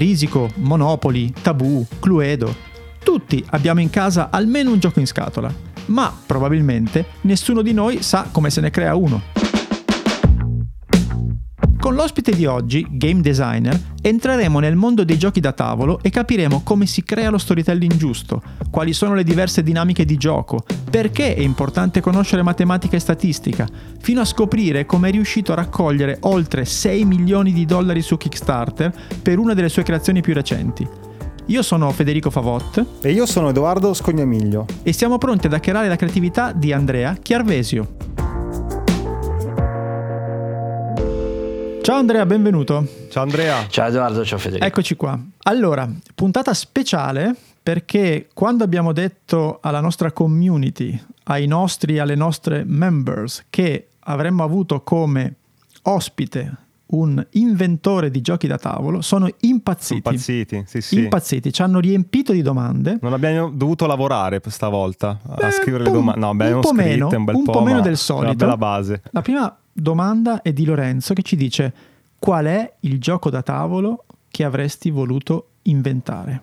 Risico, Monopoli, Tabù, Cluedo. Tutti abbiamo in casa almeno un gioco in scatola, ma probabilmente nessuno di noi sa come se ne crea uno. Con l'ospite di oggi, game designer, entreremo nel mondo dei giochi da tavolo e capiremo come si crea lo storytelling giusto, quali sono le diverse dinamiche di gioco, perché è importante conoscere matematica e statistica, fino a scoprire come è riuscito a raccogliere oltre 6 milioni di dollari su Kickstarter per una delle sue creazioni più recenti. Io sono Federico Favot E io sono Edoardo Scognamiglio. e siamo pronti ad hackerare la creatività di Andrea Chiarvesio. Ciao Andrea, benvenuto. Ciao Andrea. Ciao Edoardo, ciao Federico. Eccoci qua. Allora, puntata speciale perché quando abbiamo detto alla nostra community, ai nostri alle nostre members che avremmo avuto come ospite un inventore di giochi da tavolo, sono impazziti. Impazziti, sì sì. Impazziti, ci hanno riempito di domande. non abbiamo dovuto lavorare per stavolta a Beh, scrivere le domande. No, abbiamo un po' meno, un bel un po', po' meno del solito. Una bella base. La prima domanda è di Lorenzo che ci dice qual è il gioco da tavolo che avresti voluto inventare?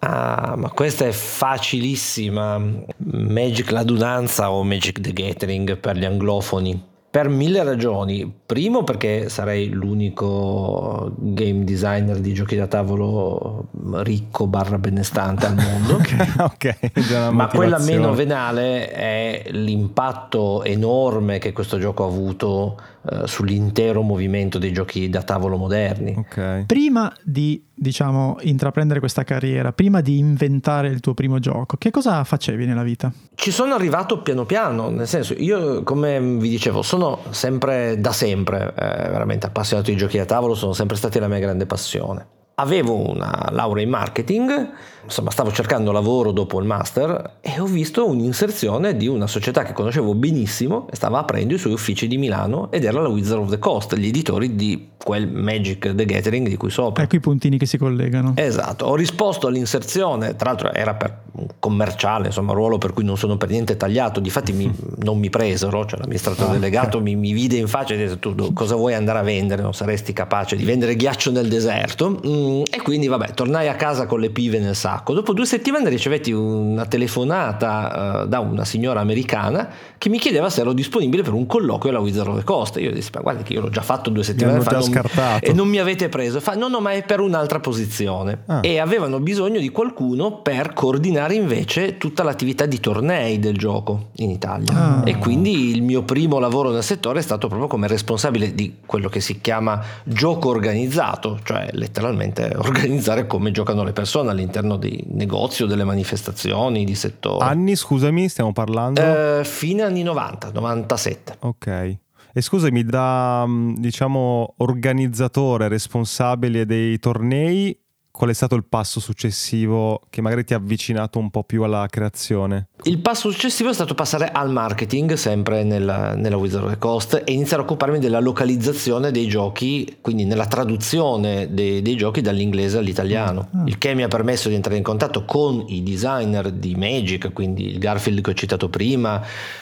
Ah, ma questa è facilissima. Magic l'adunanza o Magic the Gathering per gli anglofoni. Per mille ragioni. Primo perché sarei l'unico game designer di giochi da tavolo ricco barra benestante al mondo. ok, una Ma quella meno venale è l'impatto enorme che questo gioco ha avuto eh, sull'intero movimento dei giochi da tavolo moderni. Ok. Prima di, diciamo, intraprendere questa carriera, prima di inventare il tuo primo gioco, che cosa facevi nella vita? Ci sono arrivato piano piano, nel senso, io come vi dicevo, sono sempre da sempre eh, veramente appassionato di giochi da tavolo, sono sempre stati la mia grande passione. Avevo una laurea in marketing, insomma stavo cercando lavoro dopo il master e ho visto un'inserzione di una società che conoscevo benissimo e stava aprendo i suoi uffici di Milano ed era la Wizard of the Coast, gli editori di quel Magic the Gathering di cui sopra. Ecco i puntini che si collegano. Esatto, ho risposto all'inserzione, tra l'altro era per un commerciale, insomma, un ruolo per cui non sono per niente tagliato, difatti mi- non mi presero, cioè l'amministratore Ah, delegato mi, mi vide in faccia e disse tu cosa vuoi andare a vendere, non saresti capace di vendere ghiaccio nel deserto Mm, e quindi vabbè, tornai a casa con le pive nel sacco. Dopo due settimane ricevetti una telefonata eh, da una signora americana che mi chiedeva se ero disponibile per un colloquio alla Wizard of the Coast. Io dissi, ma guarda che io l'ho già fatto due settimane fa non- e non mi avete preso. Fa, no, no, ma è per un'altra posizione. Ah. E avevano bisogno di qualcuno per coordinare invece tutta l'attività di tornei del gioco in Italia. Ah. E quindi il mio primo lavoro nel settore è stato proprio come responsabile di quello che si chiama gioco organizzato, cioè letteralmente organizzare come giocano le persone all'interno dei negozi o delle manifestazioni di settore. Anni, scusami, stiamo parlando. Eh, fine anni 90, 97. Ok. E scusami, da mm, diciamo organizzatore responsabile dei tornei, qual è stato il passo successivo che magari ti ha avvicinato un po' più alla creazione? Il passo successivo è stato passare al marketing, sempre nella, nella Wizard of the Coast, e iniziare a occuparmi della localizzazione dei giochi, quindi nella traduzione dei, dei giochi dall'inglese all'italiano. Ah. Il che mi ha permesso di entrare in contatto con i designer di Magic, quindi il Garfield che ho citato prima,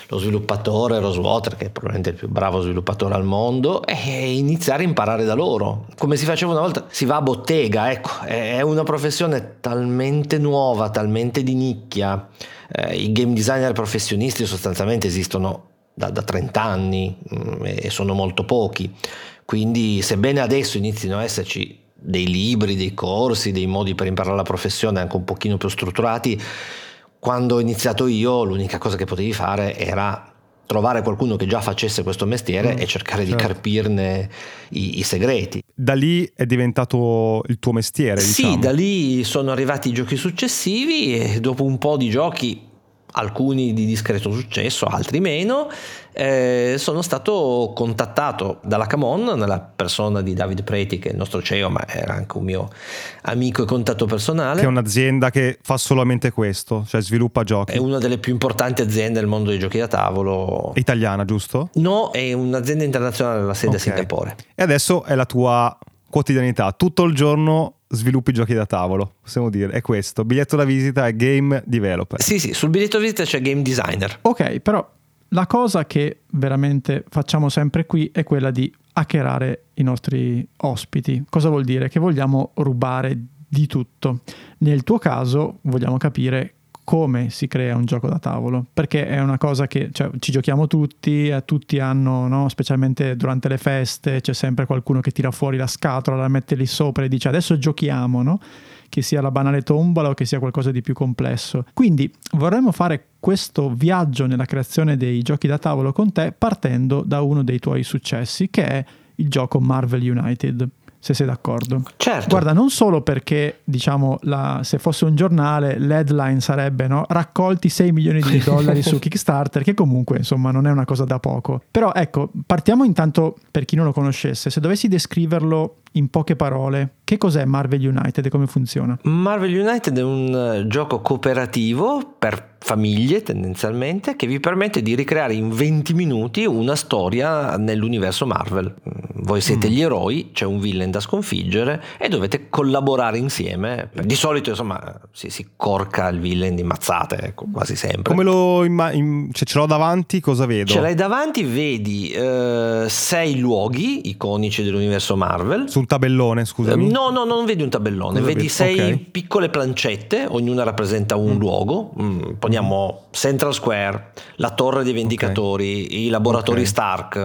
lo sviluppatore Rosewater, che è probabilmente il più bravo sviluppatore al mondo, e iniziare a imparare da loro. Come si faceva una volta, si va a bottega, ecco, è una professione talmente nuova, talmente di nicchia. Eh, I game designer professionisti sostanzialmente esistono da, da 30 anni mm, e sono molto pochi. Quindi, sebbene adesso inizino a esserci dei libri, dei corsi, dei modi per imparare la professione anche un pochino più strutturati, quando ho iniziato io l'unica cosa che potevi fare era trovare qualcuno che già facesse questo mestiere Mm, e cercare certo. di carpirne i, i segreti. Da lì è diventato il tuo mestiere, Sì, diciamo. da lì sono arrivati i giochi successivi e dopo un po' di giochi, alcuni di discreto successo, altri meno, eh, sono stato contattato dalla Camon, nella persona di David Preti, che è il nostro CEO, ma era anche un mio amico e contatto personale. Che è un'azienda che fa solamente questo, cioè sviluppa giochi. È una delle più importanti aziende del mondo dei giochi da tavolo. Italiana, giusto? No, è un'azienda internazionale, la sede Ok. a Singapore. E adesso è la tua quotidianità. Tutto il giorno sviluppi giochi da tavolo, possiamo dire. È questo. Biglietto da visita è game developer. Sì, sì, sul biglietto visita c'è game designer. Ok, però la cosa che veramente facciamo sempre qui è quella di hackerare i nostri ospiti. Cosa vuol dire? Che vogliamo rubare di tutto. Nel tuo caso vogliamo capire come si crea un gioco da tavolo, perché è una cosa che cioè, ci giochiamo tutti, eh, tutti hanno, no? specialmente durante le feste, c'è sempre qualcuno che tira fuori la scatola, la mette lì sopra e dice adesso giochiamo, no? che sia la banale tombola o che sia qualcosa di più complesso. Quindi vorremmo fare questo viaggio nella creazione dei giochi da tavolo con te partendo da uno dei tuoi successi, che è il gioco Marvel United se sei d'accordo. Certo. Guarda, non solo perché, diciamo, la, se fosse un giornale, l'headline sarebbe no, raccolti 6 milioni di dollari su Kickstarter, che comunque, insomma, non è una cosa da poco. Però, ecco, partiamo intanto, per chi non lo conoscesse, se dovessi descriverlo in poche parole, che cos'è Marvel United e come funziona? Marvel United è un eh, gioco cooperativo per famiglie tendenzialmente che vi permette di ricreare in 20 minuti una storia nell'universo Marvel. Voi siete mm. gli eroi, c'è un villain da sconfiggere e dovete collaborare insieme. Di solito insomma si, si corca il villain di mazzate, ecco, quasi sempre. Come lo imma- in- cioè, ce l'ho davanti, cosa vedo? Ce l'hai davanti, vedi eh, sei luoghi iconici dell'universo Marvel. Su un tabellone, scusami. no, no, non vedi un tabellone, cosa vedi sei okay. piccole plancette, ognuna rappresenta un mm. luogo. Mm, poniamo Central Square, la torre dei Vendicatori, okay. i laboratori okay. Stark,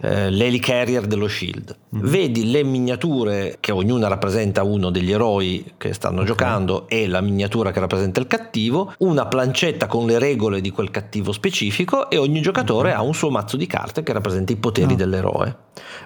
eh, l'Helicarrier dello Shield. Mm-hmm. Vedi le miniature che ognuna rappresenta uno degli eroi che stanno giocando e la miniatura che rappresenta il cattivo, una plancetta con le regole di quel cattivo specifico e ogni giocatore mm-hmm. ha un suo mazzo di carte che rappresenta i poteri oh. dell'eroe.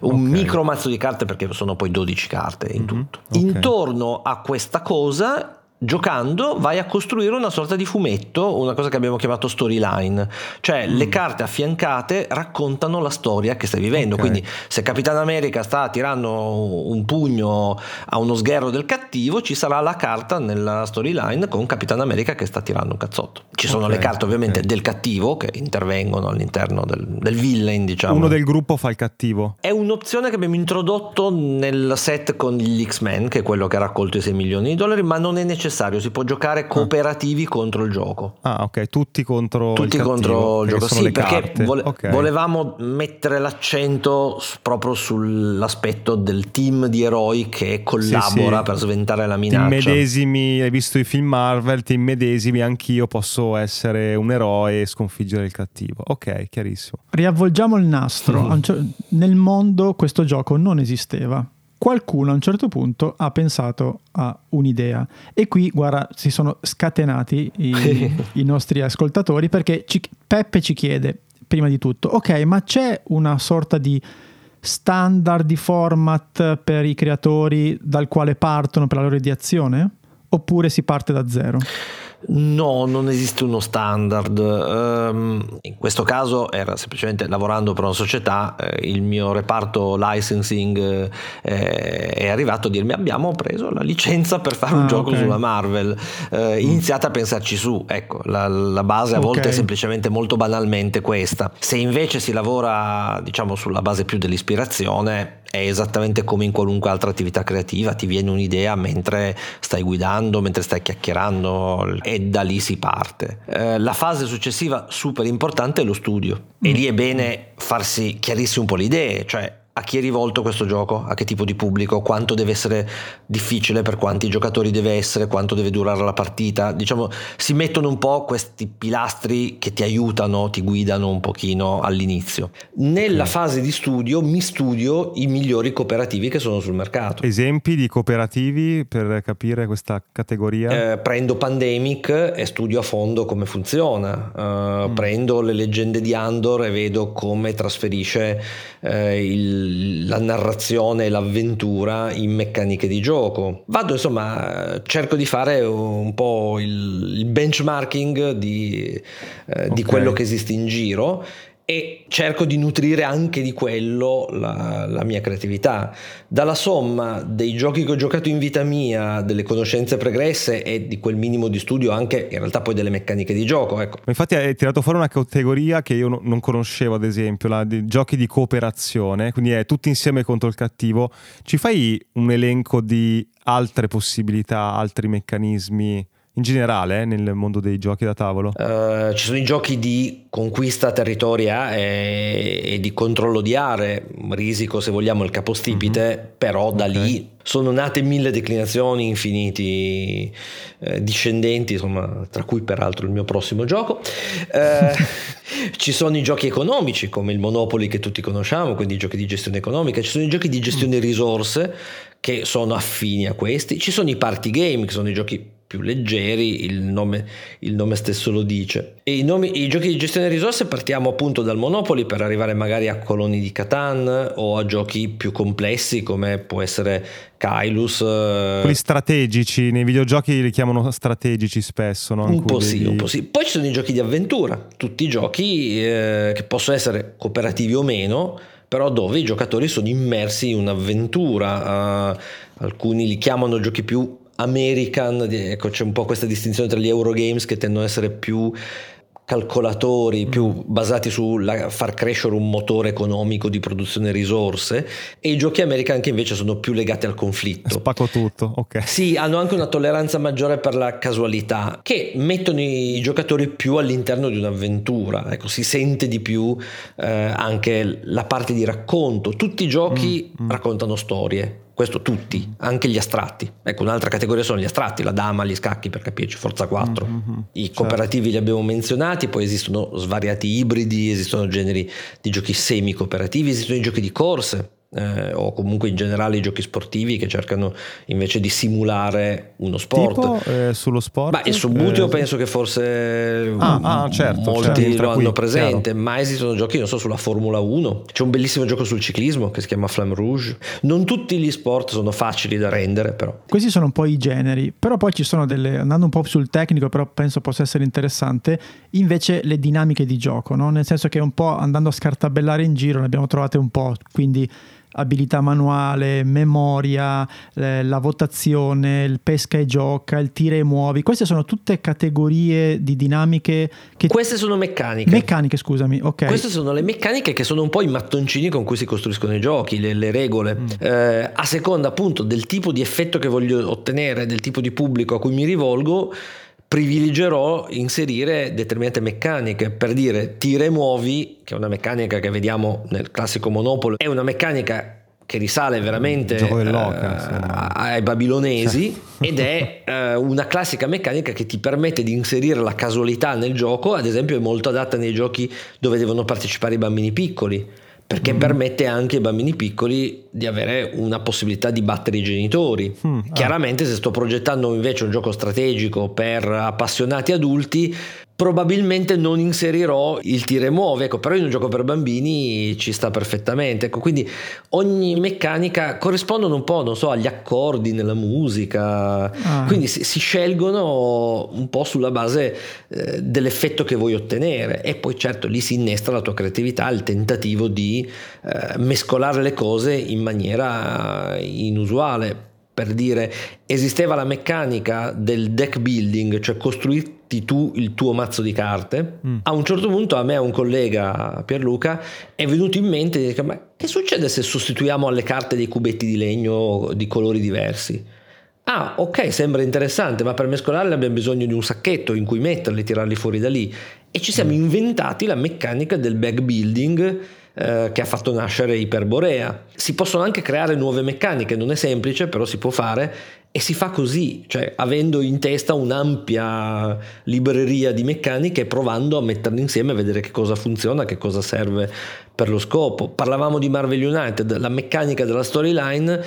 Un micro mazzo di carte perché sono poi 12 carte in mm-hmm. tutto. Intorno a questa cosa giocando vai a costruire una sorta di fumetto, una cosa che abbiamo chiamato storyline, cioè mm. le carte affiancate raccontano la storia che stai vivendo, okay. quindi se Capitan America sta tirando un pugno a uno sgherro del cattivo, ci sarà la carta nella storyline con Capitan America che sta tirando un cazzotto. Ci sono okay. le carte ovviamente okay. del cattivo che intervengono all'interno del, del villain, diciamo. Uno del gruppo fa il cattivo. È un'opzione che abbiamo introdotto nel set con gli X-Men, che è quello che ha raccolto i 6 milioni di dollari, ma non è necessario necessario, si può giocare ah. cooperativi ah. contro il gioco. Ah, ok, tutti contro tutti il contro il gioco. Sì, perché vole- okay. volevamo mettere l'accento proprio sull'aspetto del team di eroi che collabora sì, sì. per sventare la minaccia. Ti medesimi, hai visto i film Marvel, ti medesimi, anch'io posso essere un eroe e sconfiggere il cattivo. Ok, chiarissimo. Riavvolgiamo il nastro. Mm. Nel mondo questo gioco non esisteva qualcuno a un certo punto ha pensato a un'idea e qui guarda si sono scatenati i, i nostri ascoltatori perché ci, Peppe ci chiede prima di tutto ok ma c'è una sorta di standard di format per i creatori dal quale partono per la loro ideazione oppure si parte da zero? No, non esiste uno standard. Um, in questo caso era semplicemente lavorando per una società, eh, il mio reparto licensing eh, è arrivato a dirmi abbiamo preso la licenza per fare ah, un gioco okay. sulla Marvel, eh, iniziate a pensarci su. Ecco, la, la base a volte okay. è semplicemente molto banalmente questa. Se invece si lavora diciamo sulla base più dell'ispirazione, è esattamente come in qualunque altra attività creativa, ti viene un'idea mentre stai guidando, mentre stai chiacchierando e da lì si parte. Eh, la fase successiva super importante è lo studio mm. e lì è bene farsi chiarissime un po' le idee, cioè a chi è rivolto questo gioco, a che tipo di pubblico, quanto deve essere difficile, per quanti giocatori deve essere, quanto deve durare la partita. Diciamo, si mettono un po' questi pilastri che ti aiutano, ti guidano un pochino all'inizio. Nella fase di studio mi studio i migliori cooperativi che sono sul mercato. Esempi di cooperativi per capire questa categoria? Eh, prendo Pandemic e studio a fondo come funziona. Uh, mm. Prendo le leggende di Andor e vedo come trasferisce eh, il la narrazione e l'avventura in meccaniche di gioco. Vado insomma, cerco di fare un po' il, il benchmarking di, eh, okay. di quello che esiste in giro e cerco di nutrire anche di quello la, la, mia creatività. Dalla somma dei giochi che ho giocato in vita mia, delle conoscenze pregresse e di quel minimo di studio anche in realtà poi delle meccaniche di gioco. Ecco. Infatti hai tirato fuori una categoria che io non conoscevo ad esempio, la di giochi di cooperazione, quindi è tutti insieme contro il cattivo. Ci fai un elenco di altre possibilità, altri meccanismi? In generale eh, nel mondo dei giochi da tavolo? Uh, ci sono i giochi di conquista territoria e, e, di controllo di aree, risico se vogliamo il capostipite, mm-hmm. però da okay. lì sono nate mille declinazioni, infiniti eh, discendenti, insomma, tra cui peraltro il mio prossimo gioco. Eh, ci sono i giochi economici come il Monopoly che tutti conosciamo, quindi i giochi di gestione economica, ci sono i giochi di gestione mm. risorse che sono affini a questi, ci sono i party game che sono i giochi più leggeri, il nome, il nome stesso lo dice. E i, nomi, i, giochi di gestione risorse partiamo appunto dal Monopoly per arrivare magari a coloni di Catan o a giochi più complessi come può essere Kylus. Eh, Quelli strategici, nei videogiochi li chiamano strategici spesso, no? Un po' sì, devi... un po' sì. Poi ci sono i giochi di avventura, tutti i giochi eh, che possono essere cooperativi o meno, però dove i giocatori sono immersi in un'avventura. Uh, alcuni li chiamano giochi più American, ecco c'è un po' questa distinzione tra gli Eurogames che tendono ad essere più calcolatori più mm. basati su far crescere un motore economico di produzione risorse e i giochi American che invece sono più legati al conflitto. Spacco tutto, ok. Sì, hanno anche una tolleranza maggiore per la casualità che mettono i giocatori più all'interno di un'avventura, ecco, si sente di più eh, anche la parte di racconto. Tutti i giochi mm, mm. raccontano storie, questo tutti, anche gli astratti. Ecco, un'altra categoria sono gli astratti, la dama, gli scacchi per capirci, Forza 4. Mm-hmm, I certo. cooperativi li abbiamo menzionati, poi esistono svariati ibridi, esistono generi di giochi semi-cooperativi, esistono i giochi di corse, eh, o comunque in generale i giochi sportivi che cercano invece di simulare uno sport. Tipo, eh, sullo sport? Ma il Subbuteo eh, penso che forse ah, ah, certo, molti certo, lo hanno qui, presente, chiaro. ma esistono giochi, non so, sulla Formula 1. C'è un bellissimo gioco sul ciclismo che si chiama Flamme Rouge. Non tutti gli sport sono facili da rendere, però. Questi sono un po' i generi, però poi ci sono delle, andando un po' sul tecnico, però penso possa essere interessante, invece le dinamiche di gioco, no? nel senso che un po' andando a scartabellare in giro ne abbiamo trovate un po', quindi abilità manuale, memoria, eh, la votazione, il pesca e gioca, il tira e muovi. Queste sono tutte categorie di dinamiche che... Queste sono meccaniche. Meccaniche, scusami, ok. Queste sono le meccaniche che sono un po' i mattoncini con cui si costruiscono i giochi, le, le regole. Mm. Eh, a seconda appunto del tipo di effetto che voglio ottenere, del tipo di pubblico a cui mi rivolgo, privilegerò inserire determinate meccaniche per dire tira e muovi, che è una meccanica che vediamo nel classico Monopolo, è una meccanica che risale veramente uh, ai babilonesi sì. ed è uh, una classica meccanica che ti permette di inserire la casualità nel gioco, ad esempio è molto adatta nei giochi dove devono partecipare i bambini piccoli perché mm. permette anche ai bambini piccoli di avere una possibilità di battere i genitori. Mm. Ah. Chiaramente se sto progettando invece un gioco strategico per appassionati adulti, probabilmente non inserirò il tira e muove, ecco, però in un gioco per bambini ci sta perfettamente. Ecco, quindi ogni meccanica corrispondono un po', non so, agli accordi nella musica, ah. quindi si, si, scelgono un po' sulla base eh, dell'effetto che vuoi ottenere e poi certo lì si innesta la tua creatività, il tentativo di eh, mescolare le cose in maniera inusuale per dire esisteva la meccanica del deck building, cioè costruirti tu il tuo mazzo di carte. Mm. A un certo punto a me, a un collega Pierluca, è venuto in mente di dire, ma che succede se sostituiamo alle carte dei cubetti di legno di colori diversi? Ah, ok, sembra interessante, ma per mescolarli abbiamo bisogno di un sacchetto in cui metterli, tirarli fuori da lì. E ci siamo mm. inventati la meccanica del back building eh, che ha fatto nascere Iperborea. Si possono anche creare nuove meccaniche, non è semplice, però si può fare e si fa così, cioè avendo in testa un'ampia libreria di meccaniche provando a metterle insieme e vedere che cosa funziona, che cosa serve per lo scopo. Parlavamo di Marvel United, la meccanica della storyline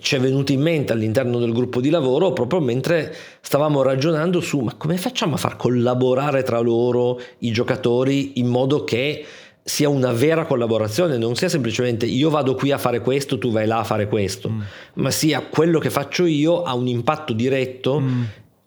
ci è venuta in mente all'interno del gruppo di lavoro proprio mentre stavamo ragionando su ma come facciamo a far collaborare tra loro i giocatori in modo che sia una vera collaborazione, non sia semplicemente io vado qui a fare questo, tu vai là a fare questo, mm. ma sia quello che faccio io ha un impatto diretto mm.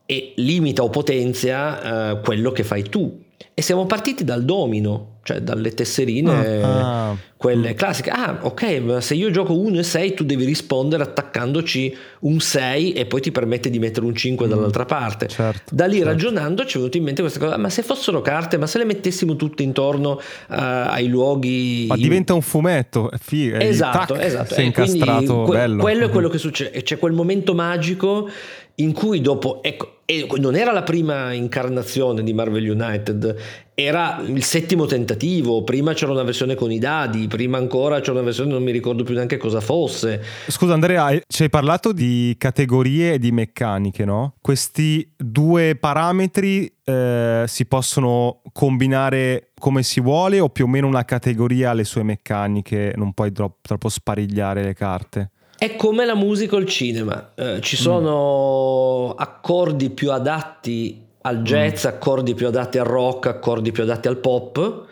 e limita o potenzia uh, quello che fai tu. E siamo partiti dal domino, cioè dalle tesserine, ah, ah, quelle classiche. Ah, ok, ma se io gioco 1 e 6, tu devi rispondere attaccandoci un 6 e poi ti permette di mettere un 5 mm, dall'altra parte. Certo, da lì certo. ragionando ci è venuto in mente questa cosa, ma se fossero carte, ma se le mettessimo tutte intorno uh, ai luoghi... Ma diventa un fumetto, è esatto, tac, esatto. Sei incastrato, que- bello. Quello è quello che succede, c'è quel momento magico in cui dopo, ecco, non era la prima incarnazione di Marvel United, era il settimo tentativo, prima c'era una versione con i dadi, prima ancora c'era una versione non mi ricordo più neanche cosa fosse. Scusa Andrea, ci hai parlato di categorie e di meccaniche, no? Questi due parametri eh, si possono combinare come si vuole o più o meno una categoria ha le sue meccaniche, non puoi troppo, troppo sparigliare le carte? È come la musica o il cinema, eh, ci sono mm. accordi più adatti al jazz, mm. accordi più adatti al rock, accordi più adatti al pop.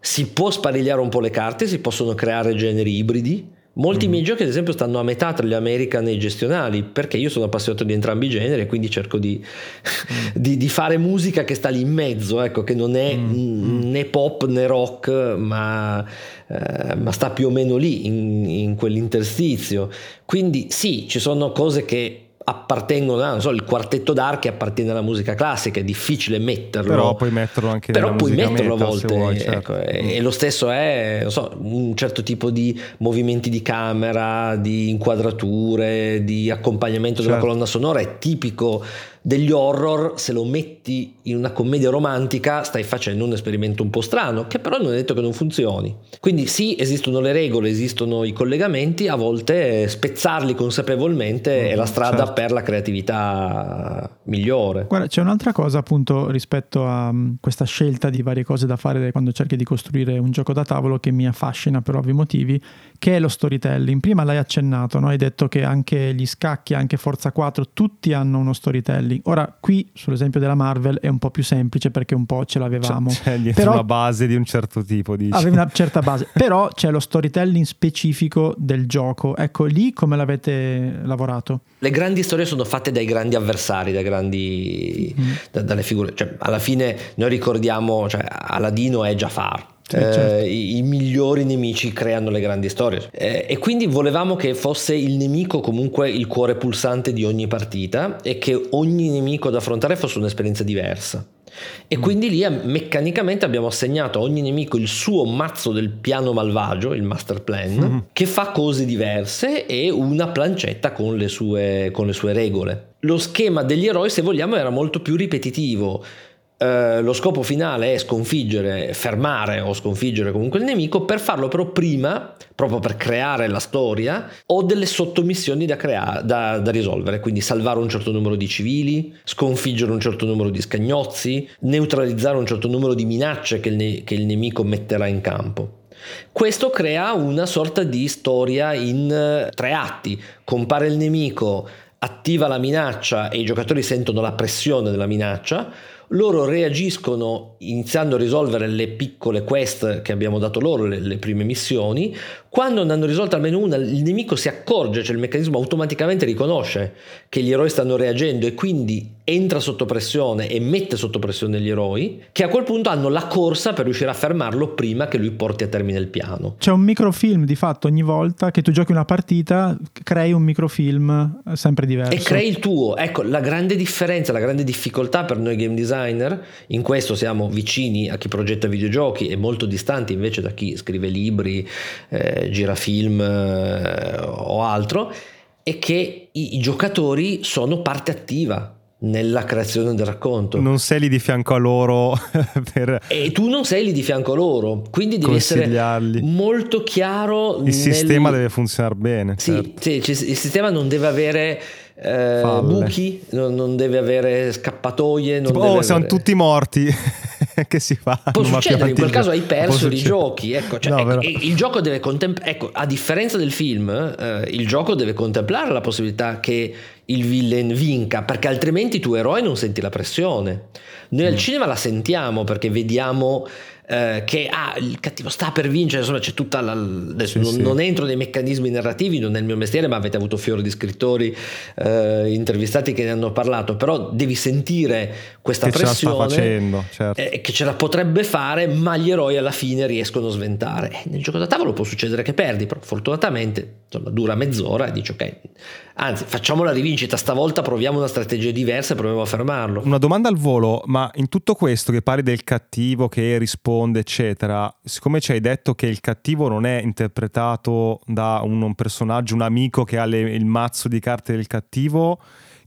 Si può sparigliare un po' le carte, si possono creare generi ibridi. Molti mm. miei giochi, ad esempio, stanno a metà tra gli American e i gestionali, perché io sono appassionato di entrambi i generi, quindi cerco di, mm. di, di fare musica che sta lì in mezzo, ecco, che non è mm. né pop né rock, ma eh, ma sta più o meno lì, in, in quell'interstizio. Quindi sì, ci sono cose che appartengono, non so, il quartetto d'archi appartiene alla musica classica, è difficile metterlo. Però puoi metterlo anche Però puoi metterlo metal, a volte. Vuoi, ecco, certo. e, e, lo stesso è, so, un certo tipo di movimenti di camera, di inquadrature, di accompagnamento certo. della colonna sonora è tipico degli horror, se lo metti in una commedia romantica, stai facendo un esperimento un po' strano, che però non è detto che non funzioni. Quindi sì, esistono le regole, esistono i collegamenti, a volte spezzarli consapevolmente mm, è la strada certo. per la creatività migliore. Guarda, c'è un'altra cosa appunto rispetto a um, questa scelta di varie cose da fare quando cerchi di costruire un gioco da tavolo che mi affascina per ovvi motivi, che è lo storytelling. Prima l'hai accennato, no? hai detto che anche gli scacchi, anche Forza 4, tutti hanno uno storytelling. Ora, qui sull'esempio della Marvel è un po' più semplice perché un po' ce l'avevamo. C'è, c'è però, una base di un certo tipo, dici. Aveva una certa base, però c'è lo storytelling specifico del gioco. Ecco, lì come l'avete lavorato? Le grandi storie sono fatte dai grandi avversari, dai grandi, mm. da, dalle figure. Cioè, alla fine noi ricordiamo, cioè, Aladino è Jafar sì, certo. eh, i, i, migliori nemici creano le grandi storie eh, e quindi volevamo che fosse il nemico comunque il cuore pulsante di ogni partita e che ogni nemico da affrontare fosse un'esperienza diversa. E mm. quindi lì meccanicamente abbiamo assegnato a ogni nemico il suo mazzo del piano malvagio, il master plan, mm. che fa cose diverse e una plancetta con le, sue, con le sue regole. Lo schema degli eroi, se vogliamo, era molto più ripetitivo eh, lo scopo finale è sconfiggere, fermare o sconfiggere comunque il nemico, per farlo però prima, proprio per creare la storia, ho delle sottomissioni da, crea- da, da risolvere, quindi salvare un certo numero di civili, sconfiggere un certo numero di scagnozzi, neutralizzare un certo numero di minacce che il, ne- che il nemico metterà in campo. Questo crea una sorta di storia in eh, tre atti. Compare il nemico, attiva la minaccia e i giocatori sentono la pressione della minaccia loro reagiscono iniziando a risolvere le piccole quest che abbiamo dato loro, le, le prime missioni. Quando ne hanno risolto almeno una, il nemico si accorge, cioè il meccanismo automaticamente riconosce che gli eroi stanno reagendo e quindi entra sotto pressione e mette sotto pressione gli eroi, che a quel punto hanno la corsa per riuscire a fermarlo prima che lui porti a termine il piano. C'è un microfilm di fatto ogni volta che tu giochi una partita, crei un microfilm sempre diverso. E crei il tuo. Ecco, la grande differenza, la grande difficoltà per noi game designer, in questo siamo vicini a chi progetta videogiochi e molto distanti invece da chi scrive libri, eh, gira film eh, o altro, è che i, i giocatori sono parte attiva nella creazione del racconto. Non sei lì di fianco a loro per... E tu non sei lì di fianco a loro, quindi devi essere molto chiaro. Il nel... sistema deve funzionare bene. Sì, certo. sì, il sistema non deve avere eh, buchi, non, non, deve avere scappatoie. Non tipo, oh, siamo avere... tutti morti. che si fa? Può succedere, in quel caso hai perso i giochi. Ecco, cioè, no, il gioco deve contemplare, ecco, a differenza del film, eh, il gioco deve contemplare la possibilità che il villain vinca, perché altrimenti tu eroe non senti la pressione. Noi mm. al cinema la sentiamo perché vediamo eh, che ah, il cattivo sta per vincere, insomma c'è tutta la... Adesso sì, non, sì. non, entro nei meccanismi narrativi, non è il mio mestiere, ma avete avuto fiori di scrittori eh, intervistati che ne hanno parlato, però devi sentire questa che pressione ce facendo, certo. eh, che ce la potrebbe fare, ma gli eroi alla fine riescono a sventare. Eh, nel gioco da tavolo può succedere che perdi, però fortunatamente insomma, dura mezz'ora e dici ok, anzi facciamo la rivincita, stavolta proviamo una strategia diversa e proviamo a fermarlo. Una domanda al volo, ma in tutto questo che parli del cattivo che risponde, eccetera, siccome ci hai detto che il cattivo non è interpretato da un, un personaggio, un amico che ha le, il mazzo di carte del cattivo,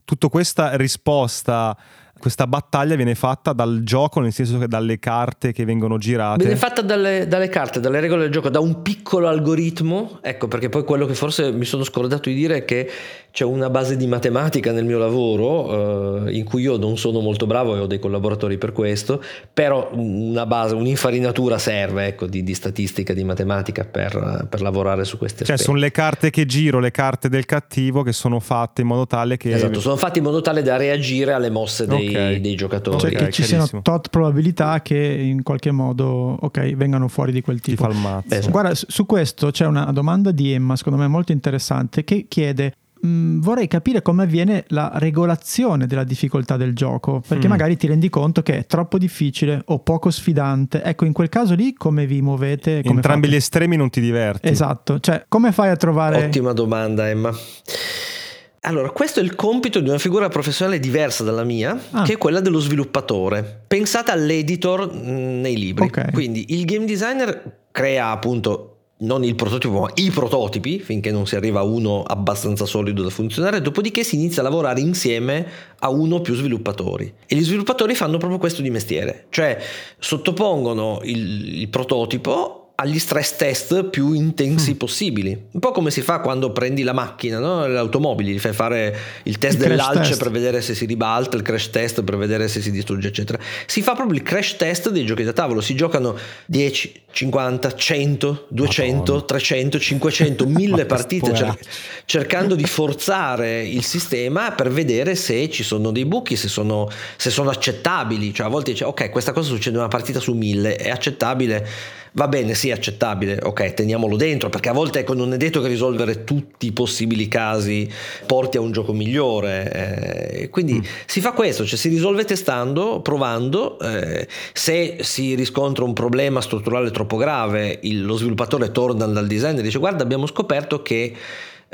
tutta questa risposta questa battaglia viene fatta dal gioco, nel senso che dalle carte che vengono girate. Viene fatta dalle, dalle, carte, dalle regole del gioco, da un piccolo algoritmo. Ecco, perché poi quello che forse mi sono scordato di dire è che c'è una base di matematica nel mio lavoro, eh, in cui io non sono molto bravo e ho dei collaboratori per questo, però una base, un'infarinatura serve ecco, di, di, statistica, di matematica per, per lavorare su queste cioè, aspetti. sono le carte che giro, le carte del cattivo che sono fatte in modo tale che... Esatto, sono fatte in modo tale da reagire alle mosse dei, okay. dei giocatori. Cioè che ci siano tot probabilità che in qualche modo ok, vengano fuori di quel tipo. Ti fa il mazzo. Esatto. Guarda, su questo c'è una domanda di Emma, secondo me molto interessante, che chiede mm, vorrei capire come avviene la regolazione della difficoltà del gioco, perché mm. magari ti rendi conto che è troppo difficile o poco sfidante. Ecco, in quel caso lì come vi muovete? Come Entrambi fate? gli estremi non ti diverti. Esatto, cioè come fai a trovare... Ottima domanda Emma. Allora, questo è il compito di una figura professionale diversa dalla mia, ah. che è quella dello sviluppatore. Pensate all'editor mm, nei libri. Okay. Quindi il game designer crea appunto non il prototipo, ma i prototipi, finché non si arriva a uno abbastanza solido da funzionare, dopodiché si inizia a lavorare insieme a uno o più sviluppatori. E gli sviluppatori fanno proprio questo di mestiere, cioè sottopongono il, il prototipo agli stress test più intensi mm. possibili. Un po' come si fa quando prendi la macchina, no? le automobili, fai fare il test il dell'alce per vedere se si ribalta, il crash test per vedere se si distrugge, eccetera. Si fa proprio il crash test dei giochi da tavolo, si giocano 10, 50, 100, 200, Madonna. 300, 500, 1000 partite cer- cercando di forzare il sistema per vedere se ci sono dei buchi, se sono, se sono accettabili. Cioè a volte dice ok, questa cosa succede in una partita su 1000, è accettabile va bene, sì, accettabile, ok, teniamolo dentro, perché a volte ecco, non è detto che risolvere tutti i possibili casi porti a un gioco migliore. Eh, quindi mm. si fa questo, cioè si risolve testando, provando, eh, se si riscontra un problema strutturale troppo grave, il, lo sviluppatore torna dal designer e dice guarda abbiamo scoperto che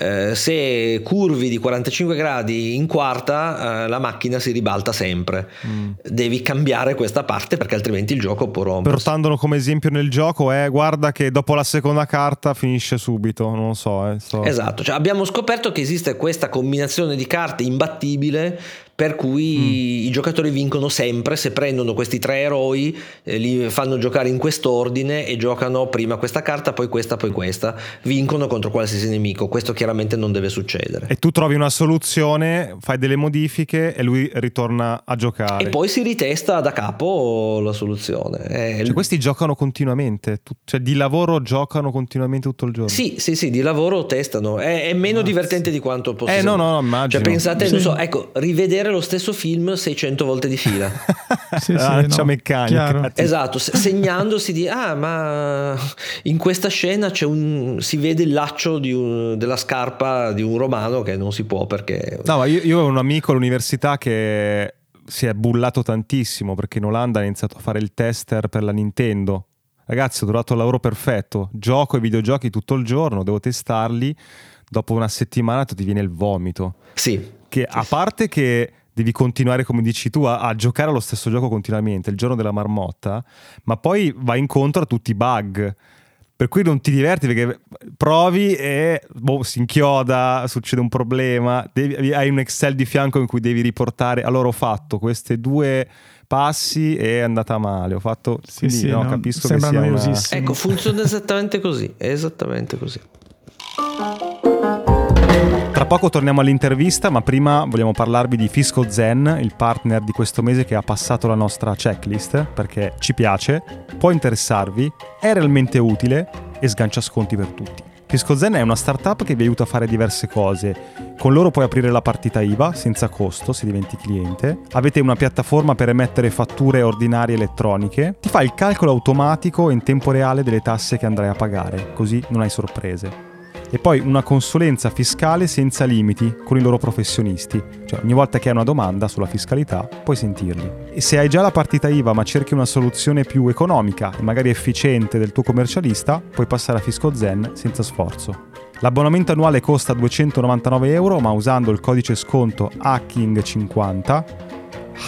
eh, se curvi di 45 gradi in quarta, eh, la macchina si ribalta sempre. Mm. Devi cambiare questa parte perché altrimenti il gioco può rompere. Portandolo come esempio nel gioco è guarda che dopo la seconda carta finisce subito, non so. Eh, so. Esatto, cioè abbiamo scoperto che esiste questa combinazione di carte imbattibile per cui mm. i giocatori vincono sempre se prendono questi tre eroi, eh, li fanno giocare in quest'ordine e giocano prima questa carta, poi questa, poi questa, vincono contro qualsiasi nemico. Questo chiaramente non deve succedere. E tu trovi una soluzione, fai delle modifiche e lui ritorna a giocare. E poi si ritesta da capo la soluzione. Eh, cioè, questi giocano continuamente, cioè di lavoro giocano continuamente tutto il giorno. Sì, sì, sì, di lavoro testano. È, è meno Mazzi. divertente di quanto possa Eh no, no, no, immagino. Cioè pensate, sì. non so, ecco, rivedere vedere lo stesso film 600 volte di fila. sì, sì, no, meccanica. Esatto, segnandosi di ah, ma in questa scena un, si vede il laccio un, della scarpa di un romano che non si può perché No, ma io, io ho un amico all'università che si è bullato tantissimo perché in Olanda ha iniziato a fare il tester per la Nintendo. Ragazzi, ho trovato il lavoro perfetto. Gioco ai videogiochi tutto il giorno, devo testarli. Dopo una settimana ti viene il vomito. Sì. Che a parte che devi continuare, come dici tu, a, a, giocare allo stesso gioco continuamente, il giorno della marmotta, ma poi vai incontro a tutti i bug. Per cui non ti diverti perché provi e boh, si inchioda, succede un problema, devi, hai un Excel di fianco in cui devi riportare, allora ho fatto questi due passi e è andata male, ho fatto, sì, quindi sì, no, no, capisco che sia una... Ecco, funziona esattamente così, esattamente così. Tra poco torniamo all'intervista, ma prima vogliamo parlarvi di Fisco Zen, il partner di questo mese che ha passato la nostra checklist, perché ci piace, può interessarvi, è realmente utile e sgancia sconti per tutti. Fisco Zen è una startup che vi aiuta a fare diverse cose. Con loro puoi aprire la partita IVA senza costo se diventi cliente. Avete una piattaforma per emettere fatture ordinarie elettroniche. Ti fa il calcolo automatico in tempo reale delle tasse che andrai a pagare, così non hai sorprese e poi una consulenza fiscale senza limiti con i loro professionisti. Cioè ogni volta che hai una domanda sulla fiscalità puoi sentirli. E se hai già la partita IVA ma cerchi una soluzione più economica e magari efficiente del tuo commercialista, puoi passare a Fisco Zen senza sforzo. L'abbonamento annuale costa 299 euro ma usando il codice sconto HACKING50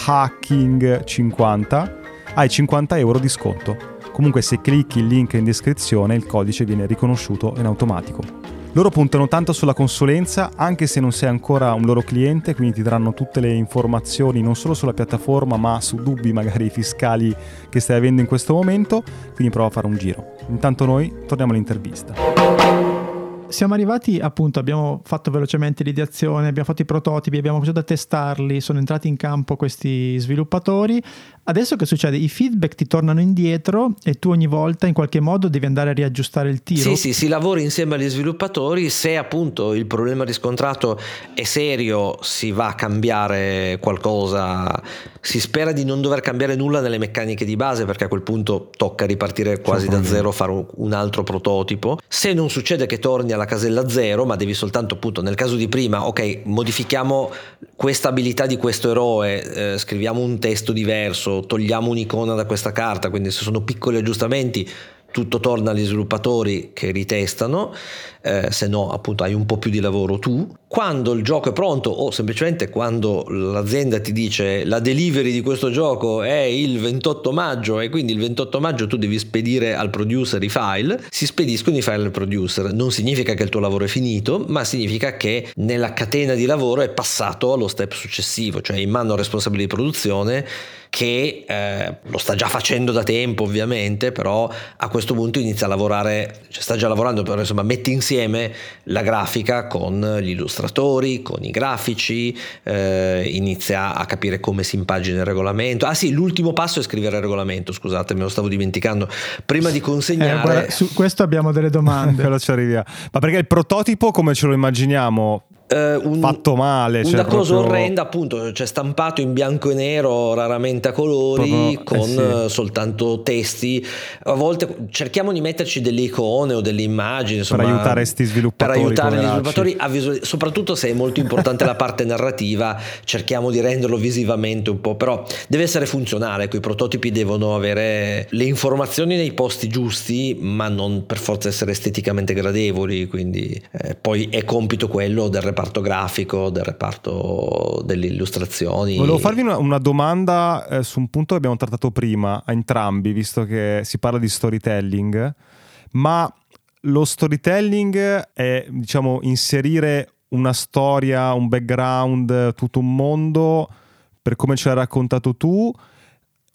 HACKING50 hai 50 euro di sconto. Comunque se clicchi il link in descrizione il codice viene riconosciuto in automatico. Loro puntano tanto sulla consulenza, anche se non sei ancora un loro cliente, quindi ti daranno tutte le informazioni non solo sulla piattaforma, ma su dubbi magari fiscali che stai avendo in questo momento, quindi prova a fare un giro. Intanto noi torniamo all'intervista siamo arrivati appunto, abbiamo fatto velocemente l'ideazione, abbiamo fatto i prototipi, abbiamo cominciato a testarli, sono entrati in campo questi sviluppatori. Adesso che succede? I feedback ti tornano indietro e tu ogni volta in qualche modo devi andare a riaggiustare il tiro. Sì, sì, si lavora insieme agli sviluppatori, se appunto il problema riscontrato è serio si va a cambiare qualcosa, si spera di non dover cambiare nulla nelle meccaniche di base perché a quel punto tocca ripartire quasi da zero, fare un altro prototipo. Se non succede che torni alla alla casella 0, ma devi soltanto appunto nel caso di prima, ok, modifichiamo questa abilità di questo eroe, eh, scriviamo un testo diverso, togliamo un'icona da questa carta, quindi se sono piccoli aggiustamenti tutto torna agli sviluppatori che ritestano, eh, se no appunto hai un po' più di lavoro tu. Quando il gioco è pronto o semplicemente quando l'azienda ti dice la delivery di questo gioco è il 28 maggio e quindi il 28 maggio tu devi spedire al producer i file, si spediscono i file al producer. Non significa che il tuo lavoro è finito, ma significa che nella catena di lavoro è passato allo step successivo, cioè in mano responsabile di produzione che eh, lo sta già facendo da tempo ovviamente, però a questo punto inizia a lavorare, cioè sta già lavorando, però insomma mette insieme la grafica con gli illustratori, con i grafici, eh, inizia a capire come si impagina il regolamento. Ah sì, l'ultimo passo è scrivere il regolamento, scusate, me lo stavo dimenticando. Prima di consegnare... Eh, guarda, su questo abbiamo delle domande. Però ci arriviamo. Ma perché il prototipo come ce lo immaginiamo? Eh, un, fatto male. Una cioè cosa proprio... orrenda, appunto, cioè stampato in bianco e nero, raramente a colori, proprio, eh, con eh sì. soltanto testi. A volte cerchiamo di metterci delle icone o delle immagini insomma, per aiutare questi sviluppatori. Per aiutare gli sviluppatori, a visual... soprattutto se è molto importante la parte narrativa, cerchiamo di renderlo visivamente un po', però deve essere funzionale. Ecco, I prototipi devono avere le informazioni nei posti giusti, ma non per forza essere esteticamente gradevoli. Quindi eh, poi è compito quello del reparto reparto grafico, del reparto delle illustrazioni. Volevo farvi una, una domanda eh, su un punto che abbiamo trattato prima, a entrambi, visto che si parla di storytelling, ma lo storytelling è, diciamo, inserire una storia, un background, tutto un mondo per come ce l'hai raccontato tu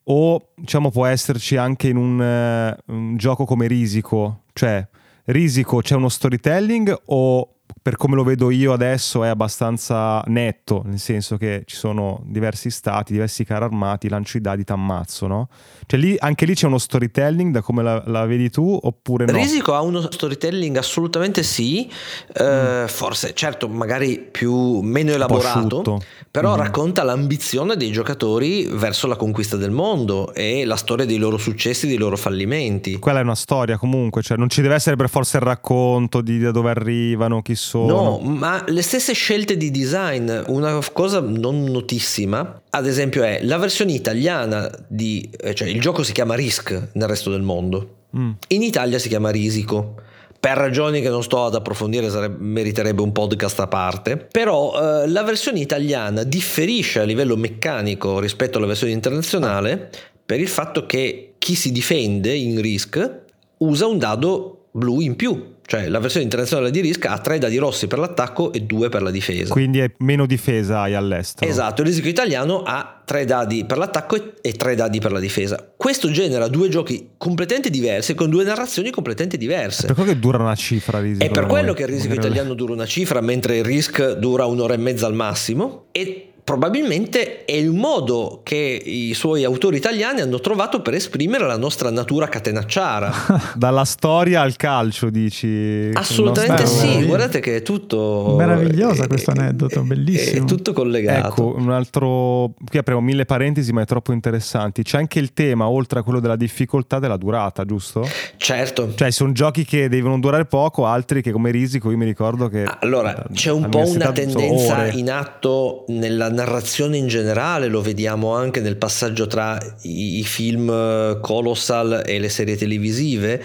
o diciamo può esserci anche in un, uh, un gioco come Risico, cioè Risico c'è uno storytelling o per come lo vedo io adesso è abbastanza netto, nel senso che ci sono diversi stati, diversi carri armati, lancio i dadi, t'ammazzo, no? Cioè lì, anche lì c'è uno storytelling da come la, la vedi tu oppure no? Risico ha uno storytelling assolutamente sì, eh, mm. forse certo magari più, meno elaborato, però mm. racconta l'ambizione dei giocatori verso la conquista del mondo e la storia dei loro successi, dei loro fallimenti. Quella è una storia comunque, cioè non ci deve essere per forza il racconto di da dove arrivano, chi sono. No, ma le stesse scelte di design, una cosa non notissima, ad esempio è la versione italiana di, eh, cioè il gioco si chiama Risk nel resto del mondo, mm. in Italia si chiama Risico per ragioni che non sto ad approfondire sarebbe, meriterebbe un podcast a parte, però eh, la versione italiana differisce a livello meccanico rispetto alla versione internazionale per il fatto che chi si difende in Risk usa un dado blu in più cioè la versione internazionale di Risk ha tre dadi rossi per l'attacco e due per la difesa. Quindi è meno difesa hai all'estero. Esatto, il Risk italiano ha tre dadi per l'attacco e tre dadi per la difesa. Questo genera due giochi completamente diversi con due narrazioni completamente diverse. È per quello che dura una cifra Risk. È per quello che il Risk italiano dura una cifra mentre il Risk dura un'ora e mezza al massimo e probabilmente è il modo che i suoi autori italiani hanno trovato per esprimere la nostra natura catenacciara. Dalla storia al calcio, dici? Assolutamente sì, guardate che è tutto... Meravigliosa questo aneddoto, bellissimo. È tutto collegato. Ecco, un altro... Qui apriamo mille parentesi, ma è troppo interessanti. C'è anche il tema, oltre a quello della difficoltà, della durata, giusto? Certo. Cioè, sono giochi che devono durare poco, altri che come Risico, io mi ricordo che... Allora, c'è un po' una tendenza in atto nella narrazione in generale, lo vediamo anche nel passaggio tra i, i film eh, Colossal e le serie televisive,